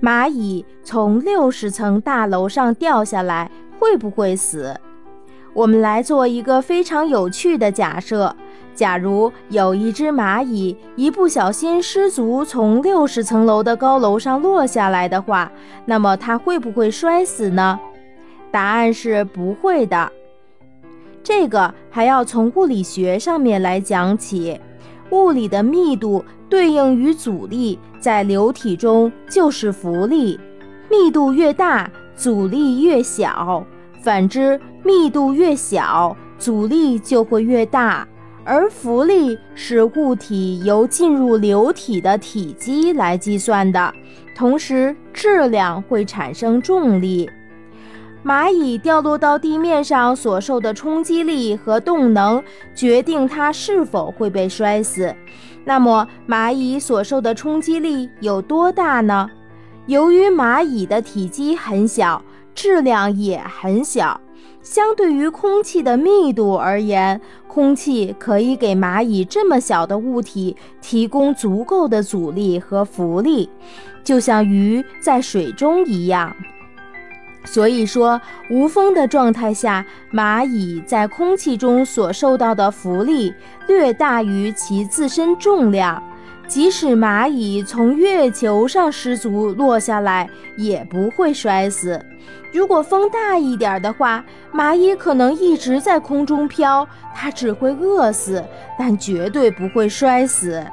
蚂蚁从六十层大楼上掉下来会不会死？我们来做一个非常有趣的假设：假如有一只蚂蚁一不小心失足从六十层楼的高楼上落下来的话，那么它会不会摔死呢？答案是不会的。这个还要从物理学上面来讲起。物理的密度对应于阻力，在流体中就是浮力。密度越大，阻力越小；反之，密度越小，阻力就会越大。而浮力是物体由进入流体的体积来计算的，同时质量会产生重力。蚂蚁掉落到地面上所受的冲击力和动能，决定它是否会被摔死。那么，蚂蚁所受的冲击力有多大呢？由于蚂蚁的体积很小，质量也很小，相对于空气的密度而言，空气可以给蚂蚁这么小的物体提供足够的阻力和浮力，就像鱼在水中一样。所以说，无风的状态下，蚂蚁在空气中所受到的浮力略大于其自身重量。即使蚂蚁从月球上失足落下来，也不会摔死。如果风大一点的话，蚂蚁可能一直在空中飘，它只会饿死，但绝对不会摔死。